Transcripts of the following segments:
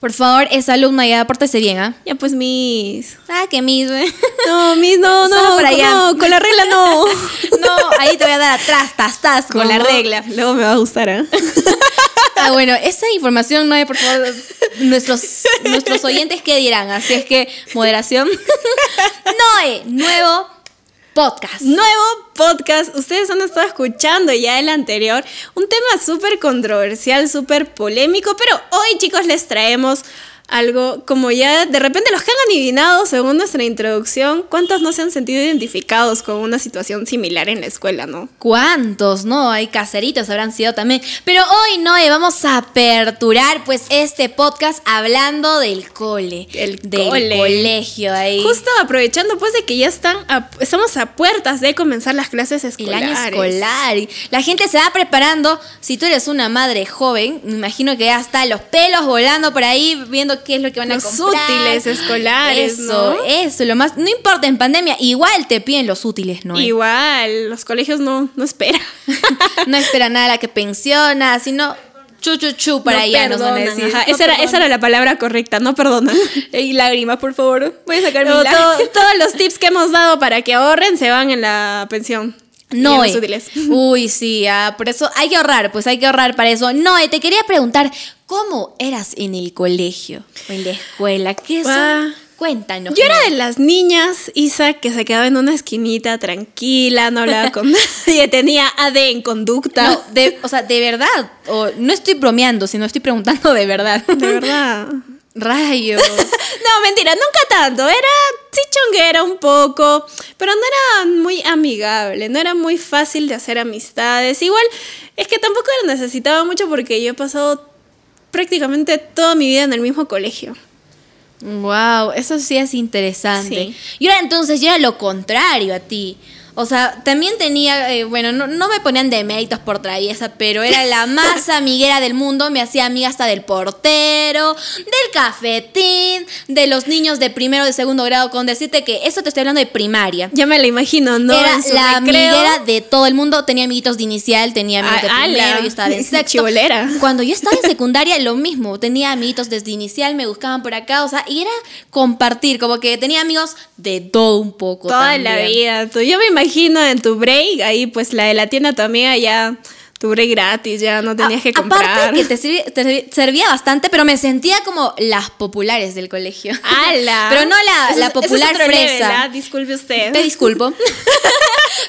Por favor, esa alumna ya pórtese bien, ¿ah? Ya pues, Miss. Ah, que mis, ¿eh? No, Miss, no, no, para allá. no, con la regla no. No, ahí te voy a dar atrás, tas, tas, con la regla. Luego me va a gustar, ¿ah? Ah, bueno, esa información no hay, por favor, nuestros, nuestros oyentes, ¿qué dirán? Así es que, moderación. Noé, nuevo podcast. Nuevo podcast. Ustedes han estado escuchando ya el anterior. Un tema súper controversial, súper polémico. Pero hoy, chicos, les traemos algo como ya de repente los que han adivinado según nuestra introducción. ¿Cuántos no se han sentido identificados con una situación similar en la escuela, no? ¿Cuántos? No, hay caseritos, habrán sido también. Pero hoy, Noé, vamos a aperturar pues este podcast hablando del cole. El del cole. colegio ahí. Justo aprovechando pues de que ya están a- estamos a puertas de comenzar las clases el escolares. año escolar. Y La gente se va preparando. Si tú eres una madre joven, me imagino que ya está los pelos volando por ahí, viendo qué es lo que van Los a comprar. útiles escolares, Eso, ¿no? eso, lo más. No importa en pandemia, igual te piden los útiles, ¿no? Igual, los colegios no, no esperan. no espera nada la que pensiona, sino chu chu chu para No allá nos van a decir. ajá. No esa, era, esa era la palabra correcta, no perdonan. Y lágrimas, por favor. Voy a sacar mi Pero lágrima. todo- todos los tips que hemos dado para que ahorren se van en la pensión. los útiles. Uy, sí, ah, por eso hay que ahorrar, pues hay que ahorrar para eso. Noé, te quería preguntar, ¿cómo eras en el colegio o en la escuela? ¿Qué son? Cuéntanos. Yo era de las niñas, Isa, que se quedaba en una esquinita tranquila, no hablaba con nadie, tenía AD en conducta. No, de, o sea, de verdad, o no estoy bromeando, sino estoy preguntando de verdad. De verdad. Rayos. No, mentira, nunca tanto. Era sí chonguera un poco, pero no era muy amigable, no era muy fácil de hacer amistades. Igual, es que tampoco lo necesitaba mucho porque yo he pasado prácticamente toda mi vida en el mismo colegio. Wow, eso sí es interesante. Sí. Y ahora entonces yo era lo contrario a ti. O sea, también tenía, eh, bueno, no, no me ponían de méritos por traviesa, pero era la más amiguera del mundo. Me hacía amiga hasta del portero, del cafetín, de los niños de primero, de segundo grado, con decirte que eso te estoy hablando de primaria. Ya me la imagino, ¿no? era la amiguera de todo el mundo. Tenía amiguitos de inicial, tenía amigos de Ah, ala. primero, yo estaba en sexto. Chibolera. Cuando yo estaba en secundaria, lo mismo. Tenía amiguitos desde inicial, me buscaban por acá, o sea, y era compartir, como que tenía amigos de todo un poco. Toda la vida. Tú- yo me imagino en tu break, ahí pues la de la tienda tu amiga ya tu break gratis, ya no tenías A- que comprar. Aparte que te, sirvi- te servía bastante, pero me sentía como las populares del colegio. ¡Hala! Pero no la, Eso la popular otro level, fresa. ¿ah? Disculpe usted. Te disculpo.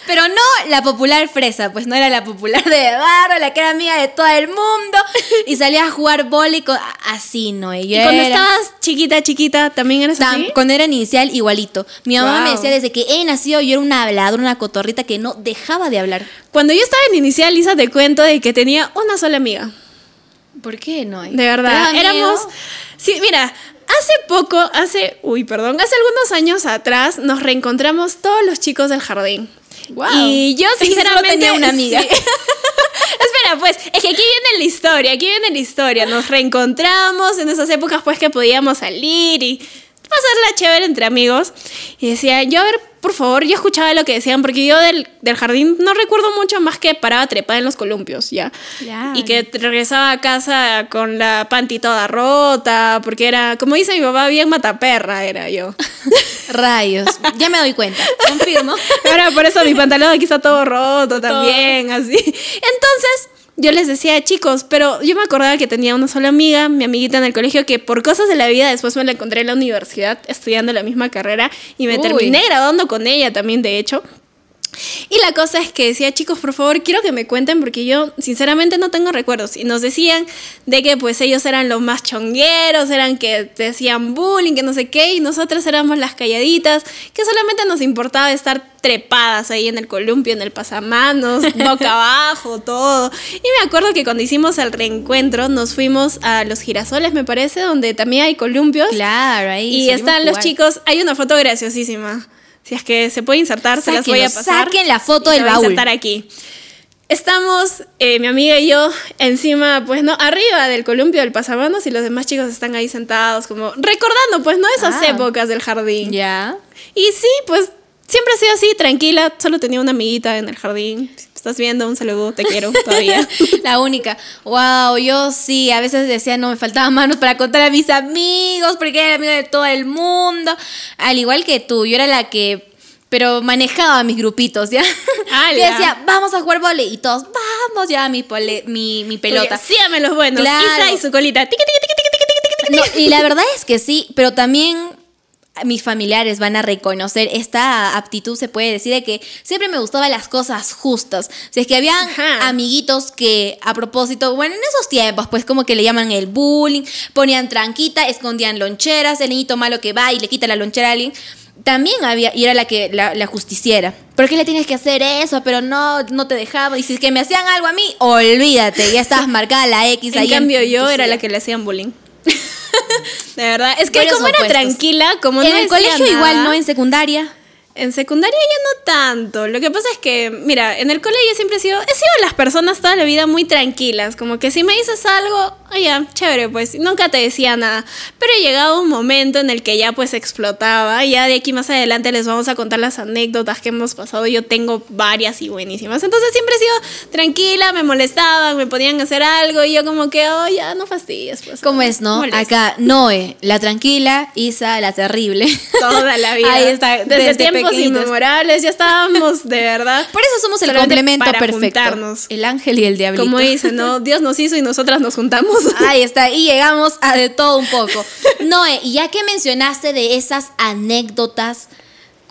Pero no la popular fresa, pues no era la popular de barro, la que era amiga de todo el mundo y salía a jugar boli con... así, ¿no? Y, Y yo cuando era- estabas chiquita, chiquita, ¿también eras Tam- así? Cuando era inicial, igualito. Mi mamá me decía desde que he nacido yo era una habladora, una cotorrita que no dejaba de hablar. Cuando yo estaba en inicial, Lisa, te cuento de que tenía una sola amiga. ¿Por qué no? De verdad. Éramos. Sí, mira, hace poco, hace. Uy, perdón, hace algunos años atrás nos reencontramos todos los chicos del jardín. Y yo, Y sinceramente. tenía una amiga. sí. Espera, pues, es que aquí viene la historia, aquí viene la historia. Nos reencontramos en esas épocas, pues, que podíamos salir y pasarla chévere entre amigos. Y decía, yo, a ver, por favor, yo escuchaba lo que decían, porque yo del, del jardín no recuerdo mucho más que paraba trepada en los columpios, ya. Claro. Y que regresaba a casa con la panty toda rota, porque era, como dice mi papá, bien mataperra era yo. Rayos. Ya me doy cuenta. Confirmo. Ahora por eso mi pantalón aquí está todo roto también, así. Entonces, yo les decía, chicos, pero yo me acordaba que tenía una sola amiga, mi amiguita en el colegio, que por cosas de la vida después me la encontré en la universidad estudiando la misma carrera y me Uy. terminé graduando con ella también, de hecho. Y la cosa es que decía, chicos, por favor, quiero que me cuenten porque yo sinceramente no tengo recuerdos. Y nos decían de que pues ellos eran los más chongueros, eran que te hacían bullying, que no sé qué, y nosotras éramos las calladitas, que solamente nos importaba estar trepadas ahí en el columpio, en el pasamanos, boca abajo, todo. Y me acuerdo que cuando hicimos el reencuentro nos fuimos a los girasoles, me parece, donde también hay columpios. Claro, ahí. Y están los chicos, hay una foto graciosísima. Si es que se puede insertar, se las voy a Sáquenlo, pasar. saquen la foto Y se del a baúl. insertar aquí. Estamos, eh, mi amiga y yo, encima, pues no, arriba del columpio del pasamanos y los demás chicos están ahí sentados, como recordando, pues no, esas Ah. épocas del jardín. Ya. Y sí, pues siempre ha sido así, tranquila, solo tenía una amiguita en el jardín. Estás viendo, un saludo, te quiero todavía. la única. Wow, yo sí, a veces decía, no, me faltaban manos para contar a mis amigos, porque era amiga de todo el mundo. Al igual que tú, yo era la que pero manejaba mis grupitos, ¿ya? Ah, y decía, vamos a jugar vole y todos, vamos ya, mi, mi, mi pelota. Sí, los buenos. Isa y su colita. y la verdad es que sí, pero también mis familiares van a reconocer esta aptitud, se puede decir, de que siempre me gustaban las cosas justas. Si es que habían amiguitos que a propósito, bueno, en esos tiempos, pues como que le llaman el bullying, ponían tranquita, escondían loncheras, el niñito malo que va y le quita la lonchera a alguien también había, y era la que la, justiciera. ¿Por qué le tienes que hacer eso? Pero no, no te dejaba. Y si es que me hacían algo a mí, olvídate, ya estabas marcada la X. En cambio, yo era la que le hacían bullying. de verdad. Es que como era tranquila, como en el colegio igual, no en secundaria. En secundaria ya no tanto. Lo que pasa es que, mira, en el colegio siempre he sido, he sido las personas toda la vida muy tranquilas. Como que si me dices algo, oye, ah, chévere, pues nunca te decía nada. Pero llegado un momento en el que ya pues explotaba. Ya de aquí más adelante les vamos a contar las anécdotas que hemos pasado. Yo tengo varias y buenísimas. Entonces siempre he sido tranquila, me molestaban, me podían hacer algo. Y yo como que, oh, ya no fastidies. Pues, ¿Cómo es, no? Acá, Noé, la tranquila, Isa, la terrible. Toda la vida. Ahí está. Desde, desde tiempos inmemorables, ya estábamos, de verdad. Por eso somos el complemento perfecto. El ángel y el diablito. Como dicen, ¿no? Dios nos hizo y nosotras nos juntamos. Ahí está, y llegamos a de todo un poco. Noé, y ya que mencionaste de esas anécdotas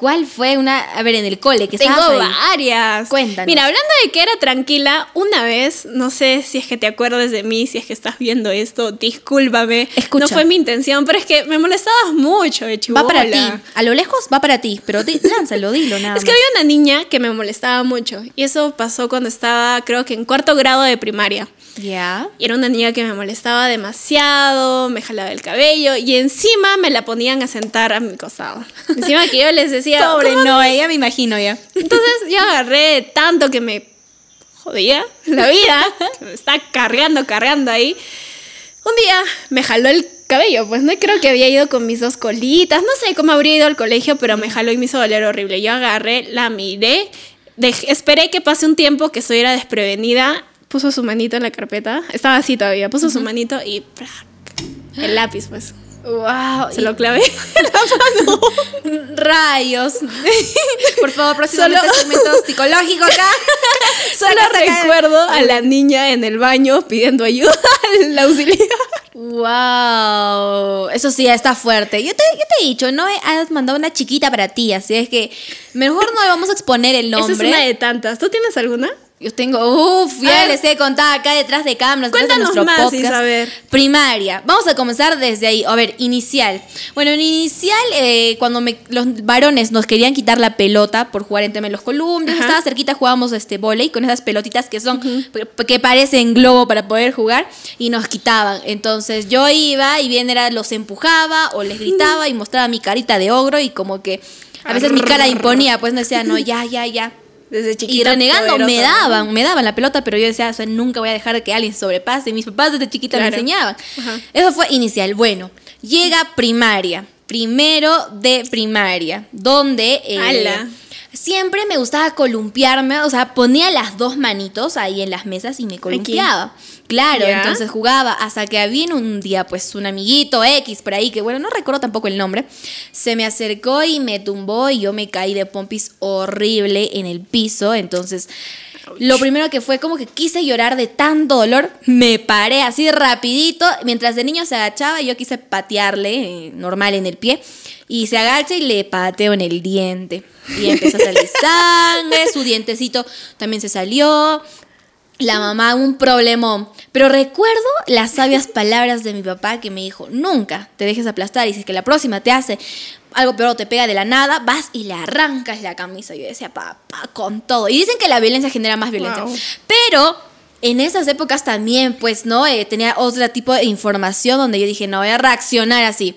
¿Cuál fue una? A ver, en el cole, que Tengo varias. Cuéntanos. Mira, hablando de que era tranquila, una vez, no sé si es que te acuerdas de mí, si es que estás viendo esto, discúlpame. No fue mi intención, pero es que me molestabas mucho, de Va para ti. A lo lejos va para ti, pero lánzalo, dilo nada Es que había una niña que me molestaba mucho. Y eso pasó cuando estaba, creo que en cuarto grado de primaria. Ya. Y era una niña que me molestaba demasiado, me jalaba el cabello y encima me la ponían a sentar a mi costado. Encima que yo les decía. Pobre no, ella me imagino ya. Entonces yo agarré tanto que me jodía la vida, me está cargando, cargando ahí. Un día me jaló el cabello, pues no creo que había ido con mis dos colitas, no sé cómo habría ido al colegio, pero me jaló y me hizo doler horrible. Yo agarré, la miré, esperé que pase un tiempo que estuviera desprevenida puso su manito en la carpeta. Estaba así todavía. Puso su manito y el lápiz, pues. Wow, se lo clavé Rayos. Por favor, próximamente Solo... segmento psicológico acá. Solo recuerdo a la niña en el baño pidiendo ayuda al auxiliar. Wow, eso sí está fuerte. Yo te, yo te he dicho, no has mandado una chiquita para ti, así es que mejor no le vamos a exponer el nombre. Esa es una de tantas. ¿Tú tienes alguna? Yo tengo, uff, ya les he contado acá detrás de cámaras, Cuéntanos de nuestro más, podcast. Primaria. Vamos a comenzar desde ahí. A ver, inicial. Bueno, en inicial, eh, cuando me, los varones nos querían quitar la pelota por jugar entre los columpios, estaba cerquita, jugábamos este volei con esas pelotitas que son, que parecen globo para poder jugar, y nos quitaban. Entonces yo iba y bien era, los empujaba o les gritaba y mostraba mi carita de ogro y como que a veces mi cara imponía, pues no decía, no, ya, ya, ya desde chiquita. Y renegando me daban, me daban la pelota, pero yo decía, nunca voy a dejar que alguien sobrepase. Mis papás desde chiquita me enseñaban. Eso fue inicial. Bueno, llega primaria, primero de primaria, donde... Eh, siempre me gustaba columpiarme, o sea, ponía las dos manitos ahí en las mesas y me columpiaba. Claro, entonces jugaba hasta que había un día, pues, un amiguito X por ahí, que bueno, no recuerdo tampoco el nombre, se me acercó y me tumbó y yo me caí de pompis horrible en el piso, entonces... Lo primero que fue como que quise llorar de tanto dolor, me paré así rapidito, mientras el niño se agachaba, yo quise patearle eh, normal en el pie y se agacha y le pateo en el diente. Y empezó a salir sangre, su dientecito también se salió. La mamá, un problemón. Pero recuerdo las sabias palabras de mi papá que me dijo, nunca te dejes aplastar y si es que la próxima te hace algo peor te pega de la nada, vas y le arrancas la camisa. Yo decía, papá, con todo. Y dicen que la violencia genera más violencia. Pero en esas épocas también, pues, ¿no? Eh, tenía otro tipo de información donde yo dije, no voy a reaccionar así.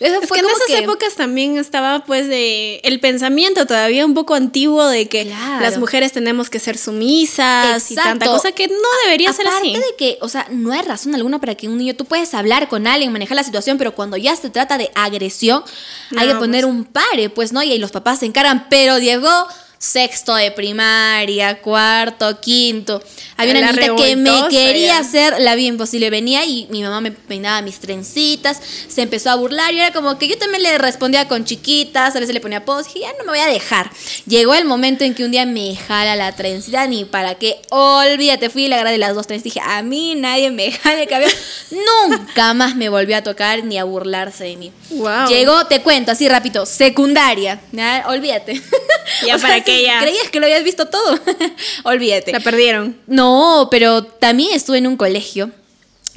Eso fue que en esas épocas también estaba, pues, de el pensamiento todavía un poco antiguo de que las mujeres tenemos que ser sumisas y tanta cosa que no debería ser así. de que, o sea, no hay razón alguna para que un niño, tú puedes hablar con alguien, manejar la situación, pero cuando ya se trata de agresión, hay que poner pues. un pare, pues, ¿no? Y ahí los papás se encargan, pero Diego sexto de primaria, cuarto, quinto. Había La una niñita que me quería ya. hacer la vida imposible. Venía y mi mamá me peinaba mis trencitas, se empezó a burlar y era como que yo también le respondía con chiquitas, a veces le ponía post, dije, ya no me voy a dejar. Llegó el momento en que un día me jala la trencita, ni para qué, olvídate, fui y le agarré las dos trencitas. Dije, a mí nadie me jala el cabello. Nunca más me volvió a tocar ni a burlarse de mí. Wow. Llegó, te cuento, así rápido, secundaria. Olvídate. Ya, ¿para Creías que lo habías visto todo. Olvídate. La perdieron. No, pero también estuve en un colegio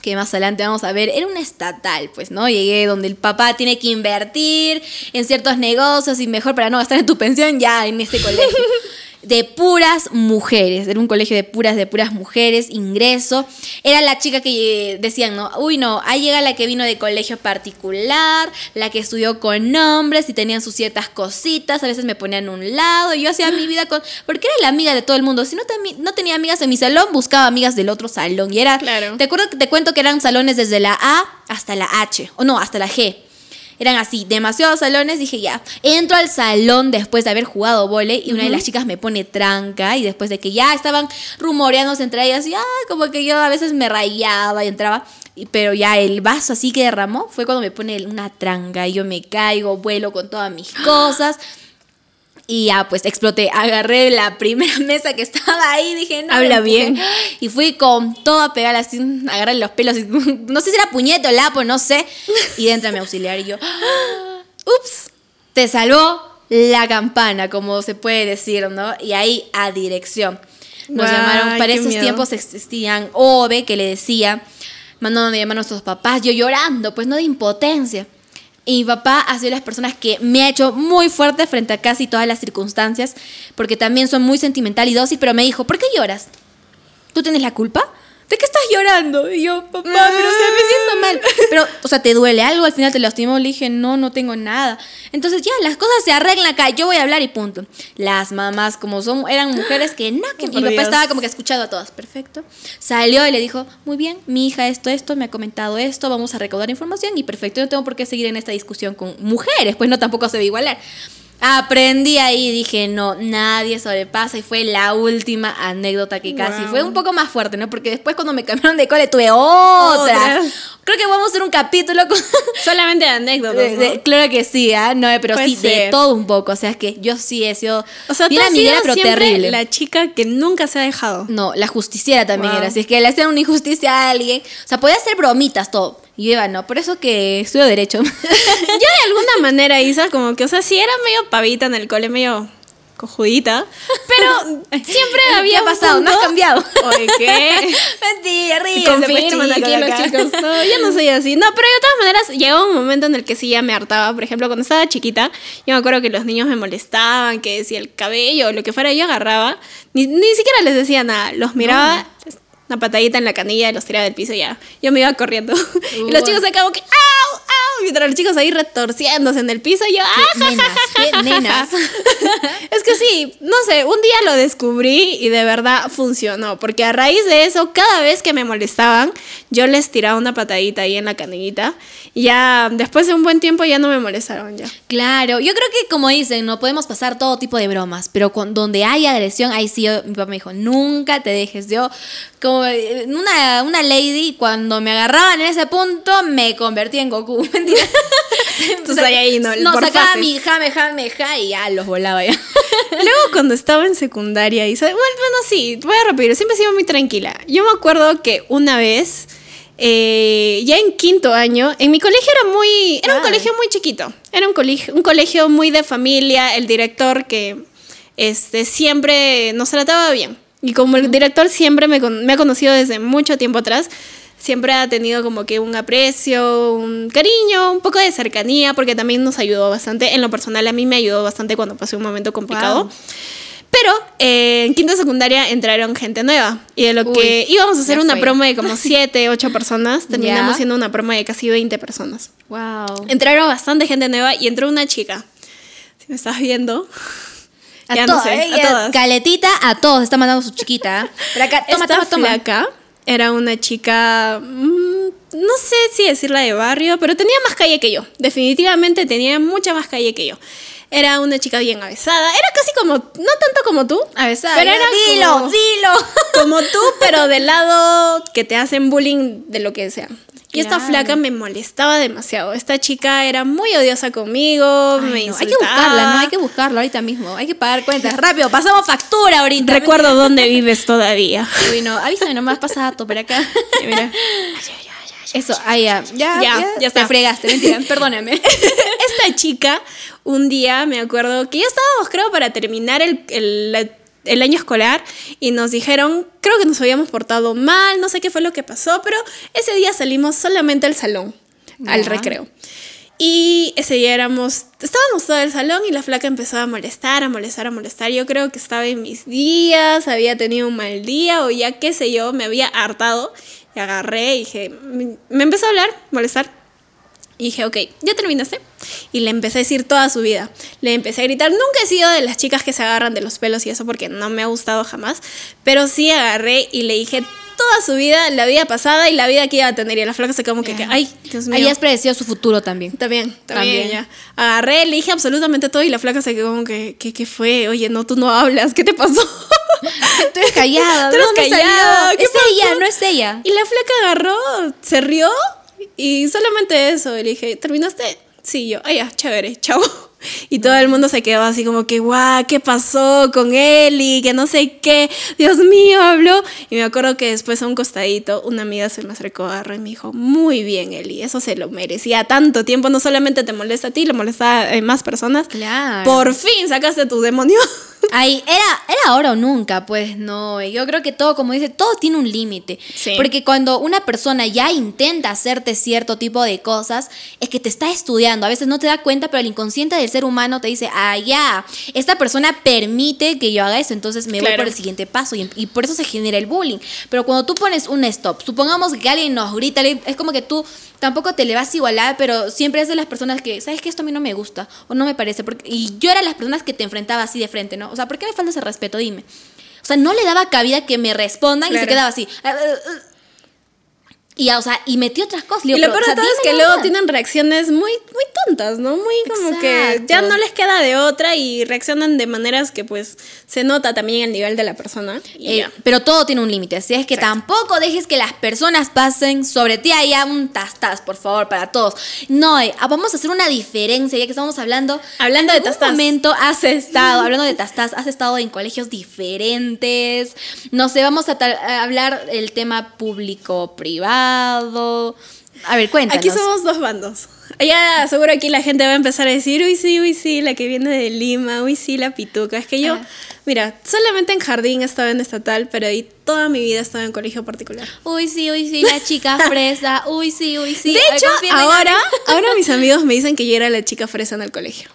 que más adelante vamos a ver, era una estatal, pues, ¿no? Llegué donde el papá tiene que invertir en ciertos negocios y mejor para no gastar en tu pensión ya en este colegio. De puras mujeres, era un colegio de puras, de puras mujeres, ingreso. Era la chica que eh, decían, ¿no? Uy, no, ahí llega la que vino de colegio particular, la que estudió con hombres y tenían sus ciertas cositas, a veces me ponían a un lado, y yo hacía mi vida con... Porque era la amiga de todo el mundo, si no, no tenía amigas en mi salón, buscaba amigas del otro salón, y era... Claro. Te acuerdo que te cuento que eran salones desde la A hasta la H, o no, hasta la G. Eran así, demasiados salones. Dije, ya, entro al salón después de haber jugado vole y una de las chicas me pone tranca y después de que ya estaban rumoreándose entre ellas y ah, como que yo a veces me rayaba y entraba. Pero ya el vaso así que derramó fue cuando me pone una tranca y yo me caigo, vuelo con todas mis cosas. Y ya, pues exploté. Agarré la primera mesa que estaba ahí. Dije, no. Habla bien. Y fui con todo a pegar así, agarré los pelos. y- no sé si era puñeto, lapo, no sé. Y entra mi auxiliar y yo, ups, te salvó la campana, como se puede decir, ¿no? Y ahí a dirección. Nos llamaron, para esos miedo. tiempos existían OVE que le decía, mandando llamar a nuestros papás, yo llorando, pues no de impotencia. Y mi papá ha sido de las personas que me ha hecho muy fuerte frente a casi todas las circunstancias, porque también soy muy sentimental y dócil, pero me dijo, ¿por qué lloras? ¿Tú tienes la culpa? ¿De qué estás llorando? Y yo, papá, pero o sea, me siento mal. Pero, o sea, ¿te duele algo? Al final te lastimó. Le dije, no, no tengo nada. Entonces ya, las cosas se arreglan acá. Yo voy a hablar y punto. Las mamás, como son, eran mujeres que no, que Oh, mi papá estaba como que escuchado a todas. Perfecto. Salió y le dijo, muy bien, mi hija esto, esto, me ha comentado esto, vamos a recaudar información y perfecto. Yo no tengo por qué seguir en esta discusión con mujeres, pues no tampoco se ve igualar. Aprendí ahí, dije, no, nadie sobrepasa y fue la última anécdota que casi Wow. fue un poco más fuerte, ¿no? Porque después cuando me cambiaron de cole tuve otras. Otras. Creo que vamos a hacer un capítulo con... Solamente de anécdotas. de- ¿no? de- claro que sí, ¿ah? No, pero sí, de todo un poco. O sea, es que yo sí he sido... O sea, tú bien has amiguera, sido pero siempre terrible. la chica que nunca se ha dejado. No, la justiciera también Wow. era. Si es que le hacían una injusticia a alguien. O sea, podía hacer bromitas, todo. Y iba, no, por eso que estudio Derecho. Yo de alguna manera, Isa, como que, o sea, sí era medio pavita en el cole, medio cojudita, pero siempre ¿Qué había pasado? ¿No has cambiado? Oye, ¿qué? Mentira, Si confirman chicos, aquí los chicos. No, yo no soy así. No, pero de todas maneras llegó un momento en el que sí ya me hartaba. Por ejemplo, cuando estaba chiquita, yo me acuerdo que los niños me molestaban, que decía el cabello o lo que fuera, yo agarraba. Ni, ni siquiera les decía nada. Los miraba, una patadita en la canilla, los tiraba del piso y ya. Yo me iba corriendo. y los chicos acá como que ¡au! ¡au! Mientras los chicos ahí retorciéndose en el piso y yo ¡ah! Qué nenas, qué nenas. Es que sí, no sé, un día lo descubrí y de verdad funcionó, porque a raíz de eso, cada vez que me molestaban, yo les tiraba una patadita ahí en la canillita y ya después de un buen tiempo ya no me molestaron ya. Claro, yo creo que como dicen, no podemos pasar todo tipo de bromas, pero con, donde hay agresión, ahí sí, yo- mi papá me dijo, nunca te dejes. Yo, como eh, una, una lady, cuando me agarraban en ese punto, me convertí en Goku. Mentira. Tú estás ahí, ¿no? No, sacaba fases. mi jame, jame, ja, y ya los volaba ya. Luego cuando estaba en secundaria, y bueno, bueno, sí, voy a repetir, siempre he sido muy tranquila. Yo me acuerdo que una vez, eh, ya en quinto año, en mi colegio era muy, era un Ah. colegio muy chiquito, era un colegio, un colegio muy de familia, el director que este, siempre nos trataba bien. Y como el director siempre me, me ha conocido desde mucho tiempo atrás, siempre ha tenido como que un aprecio, un cariño, un poco de cercanía, porque también nos ayudó bastante. En lo personal, a mí me ayudó bastante cuando pasé un momento complicado. Wow. Pero eh, en quinta secundaria entraron gente nueva. Y de lo Uy, que íbamos a hacer una fue. promo de como 7, 8 personas, terminamos siendo una promo de casi 20 personas. Wow. Entraron bastante gente nueva y entró una chica. Si me estás viendo. A, ya no sé, eh, a todas. Caletita a todos está mandando su chiquita. Pero acá, toma, Esta toma, era una chica, mm, no sé si decirla de barrio, pero tenía más calle que yo. Definitivamente tenía mucha más calle que yo. Era una chica bien avesada. Era casi como, no tanto como tú. Avesada. Pero era dilo, como- dilo. Como tú, pero del lado que te hacen bullying de lo que sea. Y esta flaca me molestaba demasiado. Esta chica era muy odiosa conmigo, Ay, me no, hay que buscarla, ¿no? Hay que buscarla ahorita mismo. Hay que pagar cuentas. Rápido, pasamos factura ahorita. Recuerdo dónde vives todavía. Uy, no, avísame nomás, pasa dato por acá. Mira. Eso, ahí ya. Ya, Ya, ya, ya Te está. fregaste, mentira, perdóname. Esta chica, un día me acuerdo que ya estábamos, creo, para terminar el, el- la- el año escolar y nos dijeron, creo que nos habíamos portado mal, no sé qué fue lo que pasó, pero ese día salimos solamente al salón, al recreo. Y ese día éramos, estábamos todo el salón y la flaca empezó a molestar, a molestar, a molestar. Yo creo que estaba en mis días, había tenido un mal día o ya qué sé yo, me había hartado y agarré y dije, me me empezó a hablar, molestar. Y dije, ok, ¿ya terminaste? Y le empecé a decir toda su vida. Le empecé a gritar. Nunca he sido de las chicas que se agarran de los pelos y eso porque no me ha gustado jamás. Pero sí agarré y le dije toda su vida, la vida pasada y la vida que iba a tener. Y la flaca se como que, que, ay, Dios mío. Ahí has predecido su futuro también. También, también, También. ya. Agarré, le dije absolutamente todo y la flaca se quedó como que, ¿qué, qué fue? Oye, no, tú no hablas, ¿qué te pasó? Tú eres callada. Tú eres ¿de dónde callada? ¿qué Es ella, pasó? no es ella. Y la flaca agarró, se rió y solamente eso. Le dije, ¿terminaste? Sí, yo, ah, ya, chévere, chao. Y todo el mundo se quedó así como que, guau, ¿qué pasó con Eli? Que no sé qué, Dios mío, habló. Y me acuerdo que después a un costadito, una amiga se me acercó a y me dijo, muy bien, Eli, eso se lo merecía tanto tiempo. No solamente te molesta a ti, le molesta a más personas. Claro. Por fin sacaste tu demonio. Ahí, era, era ahora o nunca, pues no. Yo creo que todo, como dice, todo tiene un límite. Sí. Porque cuando una persona ya intenta hacerte cierto tipo de cosas, es que te está estudiando. A veces no te da cuenta, pero el inconsciente del ser humano te dice, ah, ya, esta persona permite que yo haga eso, entonces me voy Claro. por el siguiente paso. Y, y por eso se genera el bullying. Pero cuando tú pones un stop, supongamos que alguien nos grita, es como que tú tampoco te le vas a igualar, pero siempre es de las personas que, ¿sabes qué? Esto a mí no me gusta o no me parece. Porque, y yo era las personas que te enfrentaba así de frente, ¿no? O sea, ¿por qué me falta ese respeto? Dime. O sea, no le daba cabida que me respondan y se quedaba así. Y, o sea, y metí otras cosas. Y lo pero, peor de o sea, todo es que luego tienen reacciones muy, muy tontas, ¿no? Muy como que ya no les queda de otra y reaccionan de maneras que pues se nota también el nivel de la persona. Eh, pero todo tiene un límite, así es que Exacto. tampoco dejes que las personas pasen sobre ti allá un tastas, por favor, para todos. No, eh, ah, vamos a hacer una diferencia, ya que estamos hablando. Hablando de ¿En algún tastas. momento has estado, hablando de tastas, has estado en colegios diferentes. No sé, vamos a, a hablar el tema público-privado. A ver, cuéntanos. Aquí somos dos bandos. Ya seguro aquí la gente va a empezar a decir, uy sí, uy sí, la que viene de Lima, uy sí, la pituca. Es que yo, mira, solamente en jardín estaba en estatal, pero ahí toda mi vida estaba en colegio particular. Uy, sí, uy, sí, la chica fresa. Uy, sí, uy, sí. de hecho, ahora, ahora mis amigos me dicen que yo era la chica fresa en el colegio.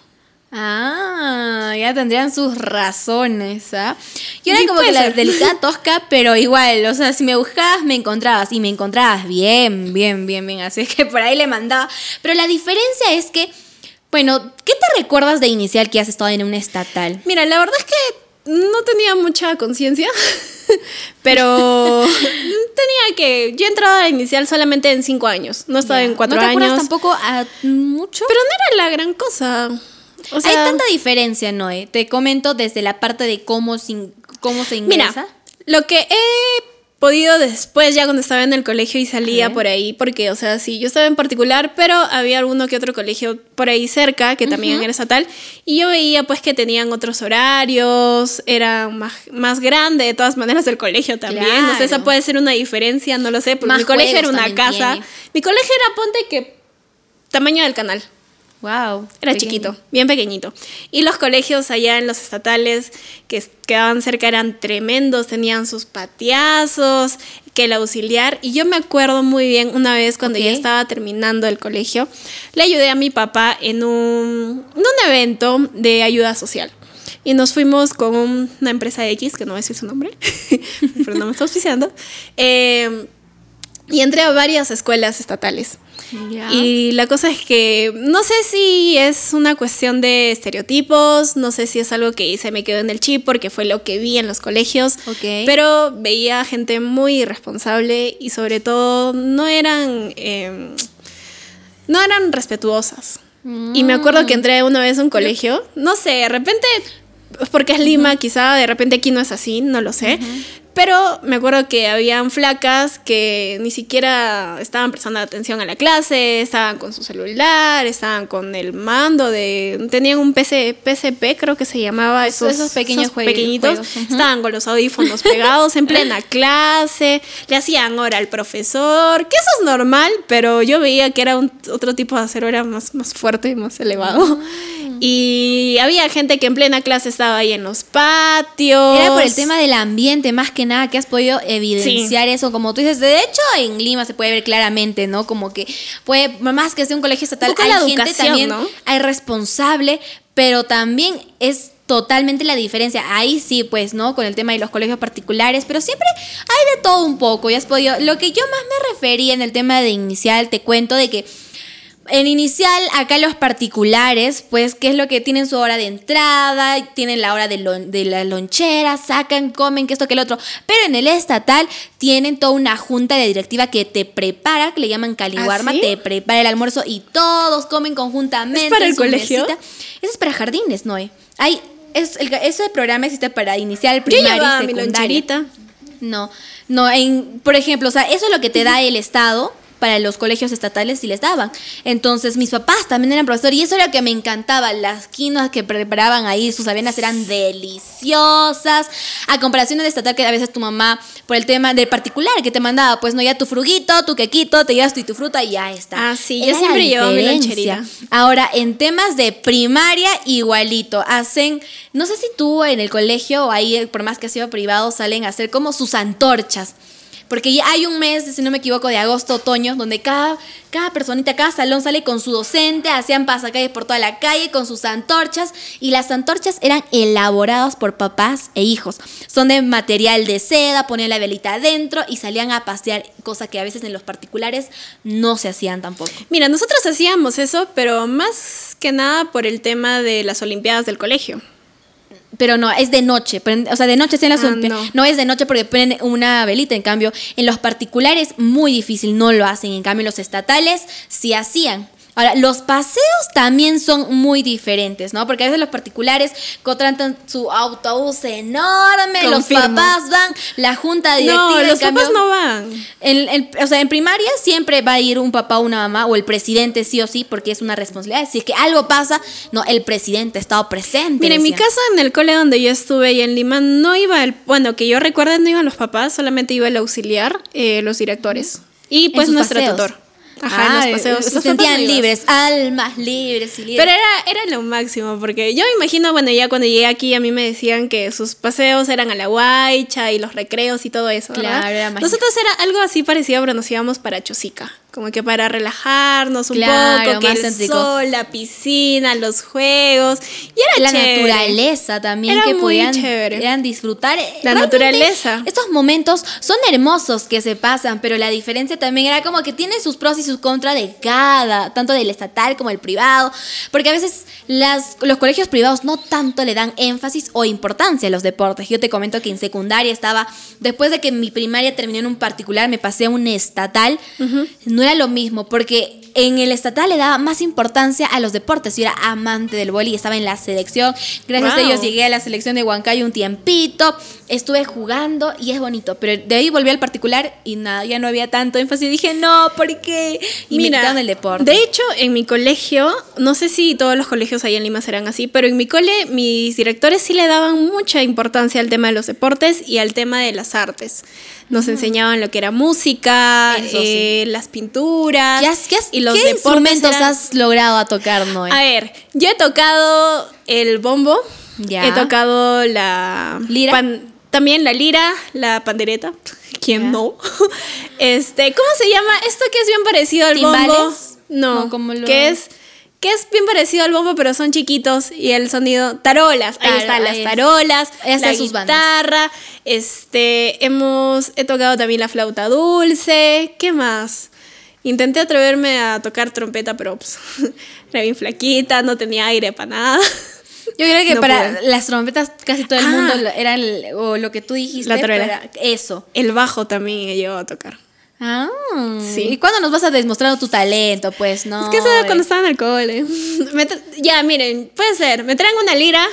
Ah, ya tendrían sus razones, ¿ah? Yo era Sí, como que la delicada tosca, pero igual, o sea, si me buscabas, me encontrabas. Y me encontrabas bien, bien, bien, bien. Así que por ahí le mandaba. Pero la diferencia es que, bueno, ¿qué te recuerdas de inicial que has estado en una estatal? Mira, la verdad es que no tenía mucha conciencia, pero tenía que. Yo entraba a inicial solamente en cinco años, no estaba en cuatro ¿No te acuerdas años. tampoco a mucho? Pero no era la gran cosa. O sea, Hay tanta diferencia, Noé. Te comento desde la parte de cómo, se- cómo se ingresa. Mira, lo que he podido después, ya cuando estaba en el colegio y salía por ahí, porque, o sea, sí, yo estaba en particular, pero había alguno que otro colegio por ahí cerca, que también era estatal, y yo veía pues que tenían otros horarios, era más, más grande de todas maneras el colegio también, no sé, esa Claro. puede ser una diferencia, no lo sé, porque Más mi colegio era una casa, tiene. mi colegio era, ponte que, tamaño del canal. Wow. Era chiquito, bien pequeñito. Y los colegios allá en los estatales que quedaban cerca eran tremendos, tenían sus patiazos, que el auxiliar. Y yo me acuerdo muy bien una vez cuando Ok. yo estaba terminando el colegio, le ayudé a mi papá en un, en un evento de ayuda social. Y nos fuimos con un- una empresa X, que no voy a decir su nombre, pero no me está auspiciando. eh, y entré a varias escuelas estatales. Y la cosa es que no sé si es una cuestión de estereotipos, no sé si es algo que se me quedó en el chip porque fue lo que vi en los colegios, pero veía gente muy irresponsable y sobre todo no eran, eh, no eran respetuosas. Y me acuerdo que entré una vez a un colegio, no sé, de repente, porque es Lima, quizá de repente aquí no es así, no lo sé. Pero me acuerdo que habían flacas que ni siquiera estaban prestando atención a la clase, estaban con su celular, estaban con el mando de... Tenían un PC, PSP, creo que se llamaba, esos, Esos pequeños juegos- pequeñitos. juegos, ujú. Estaban con los audífonos pegados en plena clase, le hacían hora al profesor, que eso es normal, pero yo veía que era un, otro tipo de acero, era más, más fuerte y más elevado. Y había gente que en plena clase estaba ahí en los patios. Era por el tema del ambiente, más que nada, que has podido evidenciar eso. Como tú dices, de hecho, en Lima se puede ver claramente, ¿no? Como que puede, más que sea un colegio estatal, Un hay la gente también, ¿no? hay responsable, pero también es totalmente la diferencia. Ahí sí, pues, ¿no? Con el tema de los colegios particulares, pero siempre hay de todo un poco. Ya has podido. Lo que yo más me refería en el tema de inicial, te cuento de que. En inicial, acá los particulares, pues, ¿qué es lo que tienen su hora de entrada? Tienen la hora de, lon- de la lonchera, sacan, comen, que esto, que el otro. Pero en el estatal tienen toda una junta de directiva que te prepara, que le llaman caliguarma, ¿Ah, sí? te prepara el almuerzo y todos comen conjuntamente. ¿Es para el colegio? mesita. Eso es para jardines, Noé. Hay, es, el, ese programa existe para inicial, primaria y mi secundaria. loncherita. No, no, en, por ejemplo, o sea, eso es lo que te da el Estado para los colegios estatales si les daban. Entonces, mis papás también eran profesores y eso era lo que me encantaba. Las quinoas que preparaban ahí, sus avenas eran deliciosas. A comparación del estatal que a veces tu mamá, por el tema del particular que te mandaba, pues no, ya tu fruguito, tu quequito, te llevas tu, y tu fruta y ya está. Ah, sí, yo Era siempre llevaba mi loncherita. Ahora, en temas de primaria, igualito. Hacen, no sé si tú en el colegio o ahí, por más que ha sido privado, salen a hacer como sus antorchas. Porque ya hay un mes, si no me equivoco, de agosto, otoño, donde cada, cada personita, cada salón sale con su docente, hacían pasacalles por toda la calle con sus antorchas. Y las antorchas eran elaboradas por papás e hijos. Son de material de seda, ponían la velita adentro y salían a pasear, cosa que a veces en los particulares no se hacían tampoco. Mira, nosotros hacíamos eso, pero más que nada por el tema de las Olimpiadas del colegio. Pero no, es de noche. prende- O sea, de noche sí en las Ah, no. no. es de noche porque prenden una velita. En cambio, en los particulares, muy difícil, no lo hacen. En cambio, en los estatales sí hacían. Ahora, los paseos también son muy diferentes, ¿no? Porque a veces los particulares contratan su autobús enorme, los papás van, la junta directiva. No, los cambio- papás no van. en, en- o sea, en primaria siempre va a ir un papá o una mamá o el presidente sí o sí porque es una responsabilidad. Si es que algo pasa, no, el presidente ha estado presente. Mira, en mi casa, en el cole donde yo estuve y en Lima, no iba el, bueno, que yo recuerde, no iban los papás, solamente iba el auxiliar, eh, los directores. Y pues nuestro paseos. tutor. Ajá, Ah, en los paseos. Se sentían libres, almas libres y libres. Pero era, era lo máximo, porque yo me imagino, bueno, ya cuando llegué aquí a mí me decían que sus paseos eran a la guaycha y los recreos y todo eso. ¿verdad? Claro, era mágico. Nosotros era algo así parecido, pero nos íbamos para Chosica, como que para relajarnos un Claro, poco, que el céntrico. sol, la piscina, los juegos. Y era la chévere. naturaleza también Era que muy podían, chévere. disfrutar. La Realmente, naturaleza. Estos momentos son hermosos que se pasan, pero la diferencia también era como que tiene sus pros y sus contras de cada, tanto del estatal como el privado, porque a veces las, los colegios privados no tanto le dan énfasis o importancia a los deportes. Yo te comento que en secundaria estaba, después de que mi primaria terminó en un particular, me pasé a un estatal, no era lo mismo, porque en el estatal le daba más importancia a los deportes. Yo era amante del boli, estaba en la selección. Gracias a ellos llegué a la selección de Huancayo un tiempito. Estuve jugando y es bonito. Pero de ahí volví al particular y nada, ya no había tanto énfasis. Dije, no, ¿por qué? Y me quitaron el deporte. De hecho, en mi colegio, no sé si todos los colegios allá en Lima serán así, pero en mi cole mis directores sí le daban mucha importancia al tema de los deportes y al tema de las artes. Nos enseñaban lo que era música, eh, las pinturas ¿Qué, has- qué has- y los qué instrumentos eran- has logrado a tocar, Noé? A ver, yo he tocado el bombo, Ya. he tocado la ¿Lira? pan- también la lira, la pandereta. ¿Quién Ya. no? Este, ¿cómo se llama? Esto que es bien parecido al bombo. No, No, como lo- que es que es bien parecido al bombo, pero son chiquitos y el sonido tarolas. Ahí Taro- están las es. tarolas, Ahí están la sus bandas. guitarra. Este, hemos he tocado también la flauta dulce. ¿Qué más? Intenté atreverme a tocar trompeta, pero pues, era bien flaquita, no tenía aire para nada. Yo creo que No para las trompetas casi todo el Ah. mundo lo- era el- o lo que tú dijiste. La era eso. El bajo también llegado a tocar. Ah, Sí. ¿Y cuándo nos vas a demostrar tu talento? Pues no. Es que eso era cuando estaba en el cole. Ya, miren, puede ser. Me traen una lira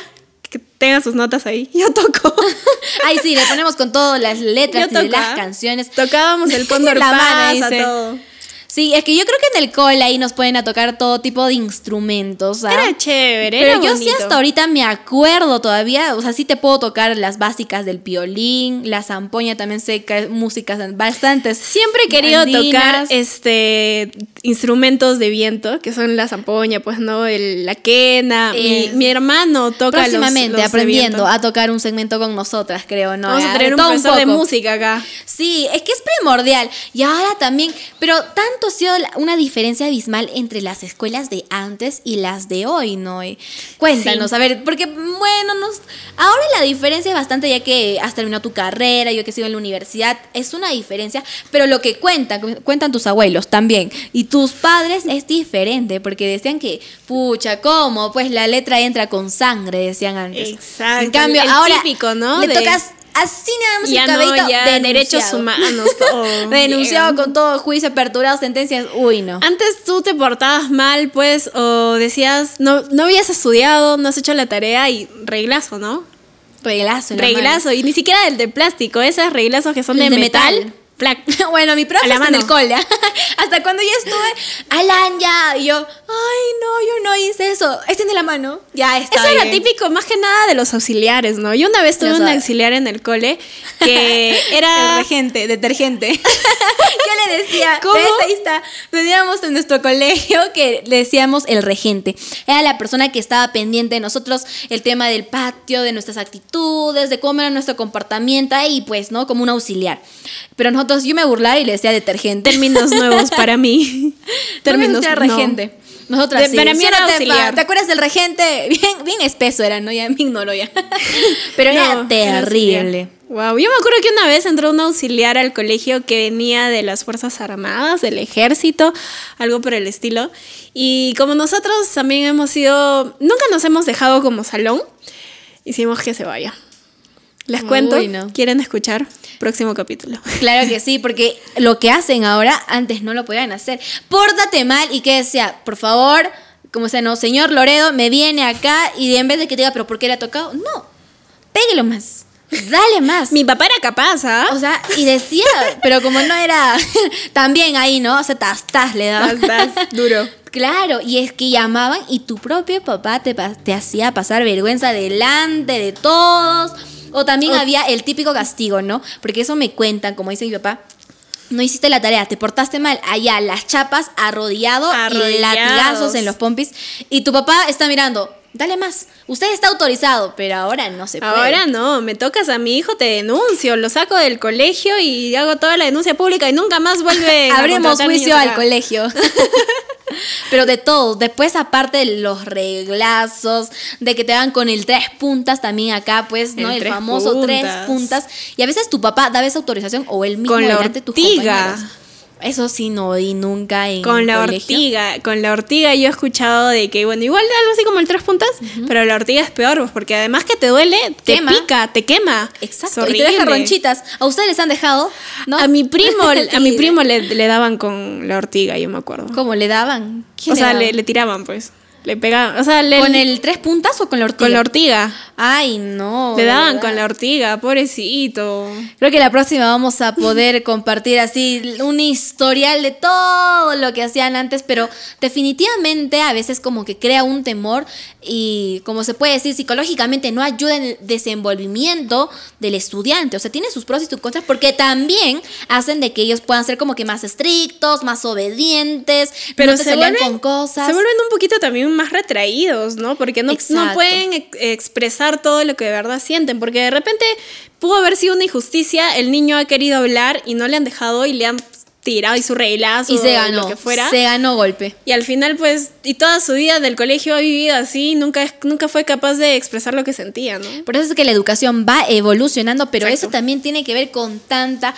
que tenga sus notas ahí. Yo toco. Ay, sí, le ponemos con todas las letras y de las canciones. Tocábamos el mano, pasa, dice. todo. Sí, es que yo creo que en el cole ahí nos pueden a tocar todo tipo de instrumentos. ¿ah? Era chévere, Pero era yo sí bonito. hasta ahorita me acuerdo todavía, o sea, sí te puedo tocar las básicas del violín, la zampoña también sé que músicas bastantes. Siempre he querido tocar este instrumentos de viento, que son la zampoña, pues no, el, la quena. Mi, Eh, mi hermano toca los- Próximamente los de aprendiendo a tocar un segmento con nosotras, creo, ¿no? Vamos a Ya, tener un todo profesor de poco. música acá. Sí, es que es primordial. Y ahora también, pero tanto ha sido una diferencia abismal entre las escuelas de antes y las de hoy, ¿no? Eh, Cuéntanos, Sí. a ver, porque bueno, nos, ahora la diferencia es bastante ya que has terminado tu carrera, yo que sigo en la universidad, es una diferencia, pero lo que cuentan, cuentan tus abuelos también, y tus padres es diferente, porque decían que, pucha, ¿cómo? Pues la letra entra con sangre, decían antes. Exacto, En cambio, el ahora típico, ¿no? le De- tocas así nada más Ya el no, cabellito, ya denunciado. derechos humanos, todo. Denunciado Bien. con todo juicio, aperturado, sentencias. Uy, no. Antes tú te portabas mal, pues, o decías, no, no habías estudiado, no has hecho la tarea y reglazo, ¿no? Reglazo. Reglazo, y ni siquiera el de plástico, esos reglazos que son de, de metal. metal. Bueno, mi profe está en el cole. Hasta cuando yo estuve, Alan, ya. Y yo, ay, no, yo no hice eso. Extiende la mano. Ya está. Eso era bien. típico más que nada de los auxiliares, ¿no? Yo una vez tuve un auxiliar en el cole que era... regente, detergente. yo le decía, ¿Cómo? Ahí está. Teníamos en nuestro colegio que le decíamos el regente. Era la persona que estaba pendiente de nosotros, el tema del patio, de nuestras actitudes, de cómo era nuestro comportamiento, y pues, ¿no? Como un auxiliar. Pero nosotros, yo me burlaba y le decía detergente. Términos nuevos para mí. Términos Términos era no. regente. Nosotras De- sí. para mí auxiliar. ¿Te acuerdas del regente? Bien, bien espeso era, ¿no? Ya me ignoró ya. Pero era terrible. Wow, yo me acuerdo que una vez entró un auxiliar al colegio que venía de las Fuerzas Armadas, del ejército, algo por el estilo. Y como nosotros también hemos sido, nunca nos hemos dejado como salón, hicimos que se vaya. Les cuento, Uy, no. ¿quieren escuchar? Próximo capítulo. Claro que sí, porque lo que hacen ahora, antes no lo podían hacer. Pórtate mal y que decía, por favor, como sea, no, señor Loredo, me viene acá y en vez de que te diga, pero ¿por qué le ha tocado? No, pégalo más, dale más. Mi papá era capaz, ¿ah? O sea, y decía, pero como no era también ahí, ¿no? O sea, tas, tas le daban. Tas, tas, duro. Claro, y es que llamaban y tu propio papá te, pa- te hacía pasar vergüenza delante de todos. O también O- había el típico castigo, ¿no? Porque eso me cuentan, como dice mi papá. No hiciste la tarea, te portaste mal. Allá, las chapas, arrodillado, y Arrodillados. latigazos en los pompis. Y tu papá está mirando, dale más. Usted está autorizado, pero ahora no se puede. Ahora no, me tocas a mi hijo, te denuncio, lo saco del colegio y hago toda la denuncia pública y nunca más vuelve a Abrimos contratar juicio al acá. colegio. Pero de todo, después aparte de los reglazos, de que te dan con el tres puntas también acá, pues, ¿no? El famoso tres puntas. Y a veces tu papá daba esa autorización o él mismo Con la delante de tus compañeros. Eso sí no di nunca en Con la colegio. ortiga, con la ortiga yo he escuchado de que, bueno, igual algo así como el tres puntas, pero la ortiga es peor, pues, porque además que te duele, te Quema. pica, te quema. Exacto, y te deja ronchitas. ¿A ustedes les han dejado? ¿No? A mi primo, a mi primo le, le daban con la ortiga, yo me acuerdo. ¿Cómo le daban? ¿Quién O sea, le tiraban, pues. Le pegaban, o sea, le, ¿Con el tres puntas o con la ortiga? con la ortiga. Ay, no. le daban con la ortiga, pobrecito. Creo que la próxima vamos a poder compartir así un historial de todo lo que hacían antes, pero definitivamente a veces como que crea un temor y como se puede decir psicológicamente no ayuda en el desenvolvimiento del estudiante, o sea, tiene sus pros y sus contras porque también hacen de que ellos puedan ser como que más estrictos, más obedientes, Pero no te se vuelven, con cosas. se vuelven un poquito también más retraídos, ¿no? Porque no, no pueden ex- expresar todo lo que de verdad sienten. Porque de repente pudo haber sido una injusticia, el niño ha querido hablar y no le han dejado y le han tirado y su reglazo y se ganó, lo que fuera. se ganó golpe. Y al final, pues, y toda su vida del colegio ha vivido así, nunca, nunca fue capaz de expresar lo que sentía, ¿no? Por eso es que la educación va evolucionando, pero Exacto. eso también tiene que ver con tanta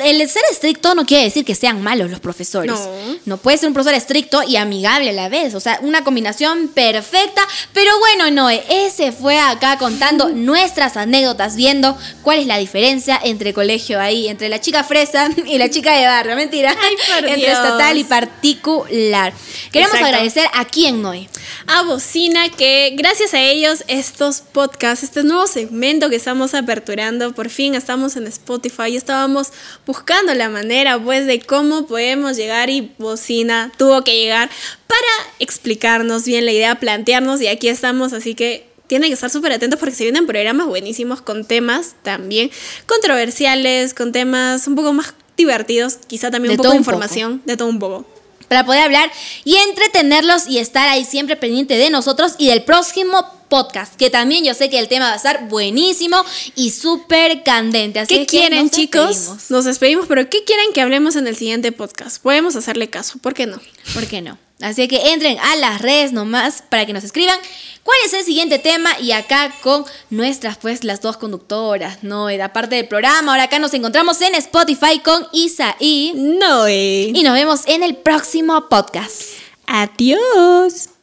el ser estricto no quiere decir que sean malos los profesores. No. No puede ser un profesor estricto y amigable a la vez. O sea, una combinación perfecta. Pero bueno, Noé, ese fue acá contando nuestras anécdotas, viendo cuál es la diferencia entre colegio ahí, entre la chica fresa y la chica de barrio. Mentira. Ay, por entre Dios. estatal y particular. Queremos Exacto. agradecer a quién, Noé. a Bocina, que gracias a ellos estos podcasts, este nuevo segmento que estamos aperturando, por fin estamos en Spotify y estábamos buscando la manera pues de cómo podemos llegar y Bocina tuvo que llegar para explicarnos bien la idea, plantearnos y aquí estamos, así que tienen que estar súper atentos porque se vienen programas buenísimos con temas también controversiales, con temas un poco más divertidos, quizá también De un poco de poco. información, de todo un poco. para poder hablar y entretenerlos y estar ahí siempre pendiente de nosotros y del próximo podcast, que también yo sé que el tema va a estar buenísimo y súper candente. Así ¿Qué es que quieren, nos chicos? despedimos. Nos despedimos, pero ¿qué quieren que hablemos en el siguiente podcast? Podemos hacerle caso, ¿por qué no? ¿Por qué no? Así que entren a las redes nomás para que nos escriban cuál es el siguiente tema y acá con nuestras pues las dos conductoras, ¿no? Y aparte del programa, ahora acá nos encontramos en Spotify con Isaí No, eh. y nos vemos en el próximo podcast. Adiós.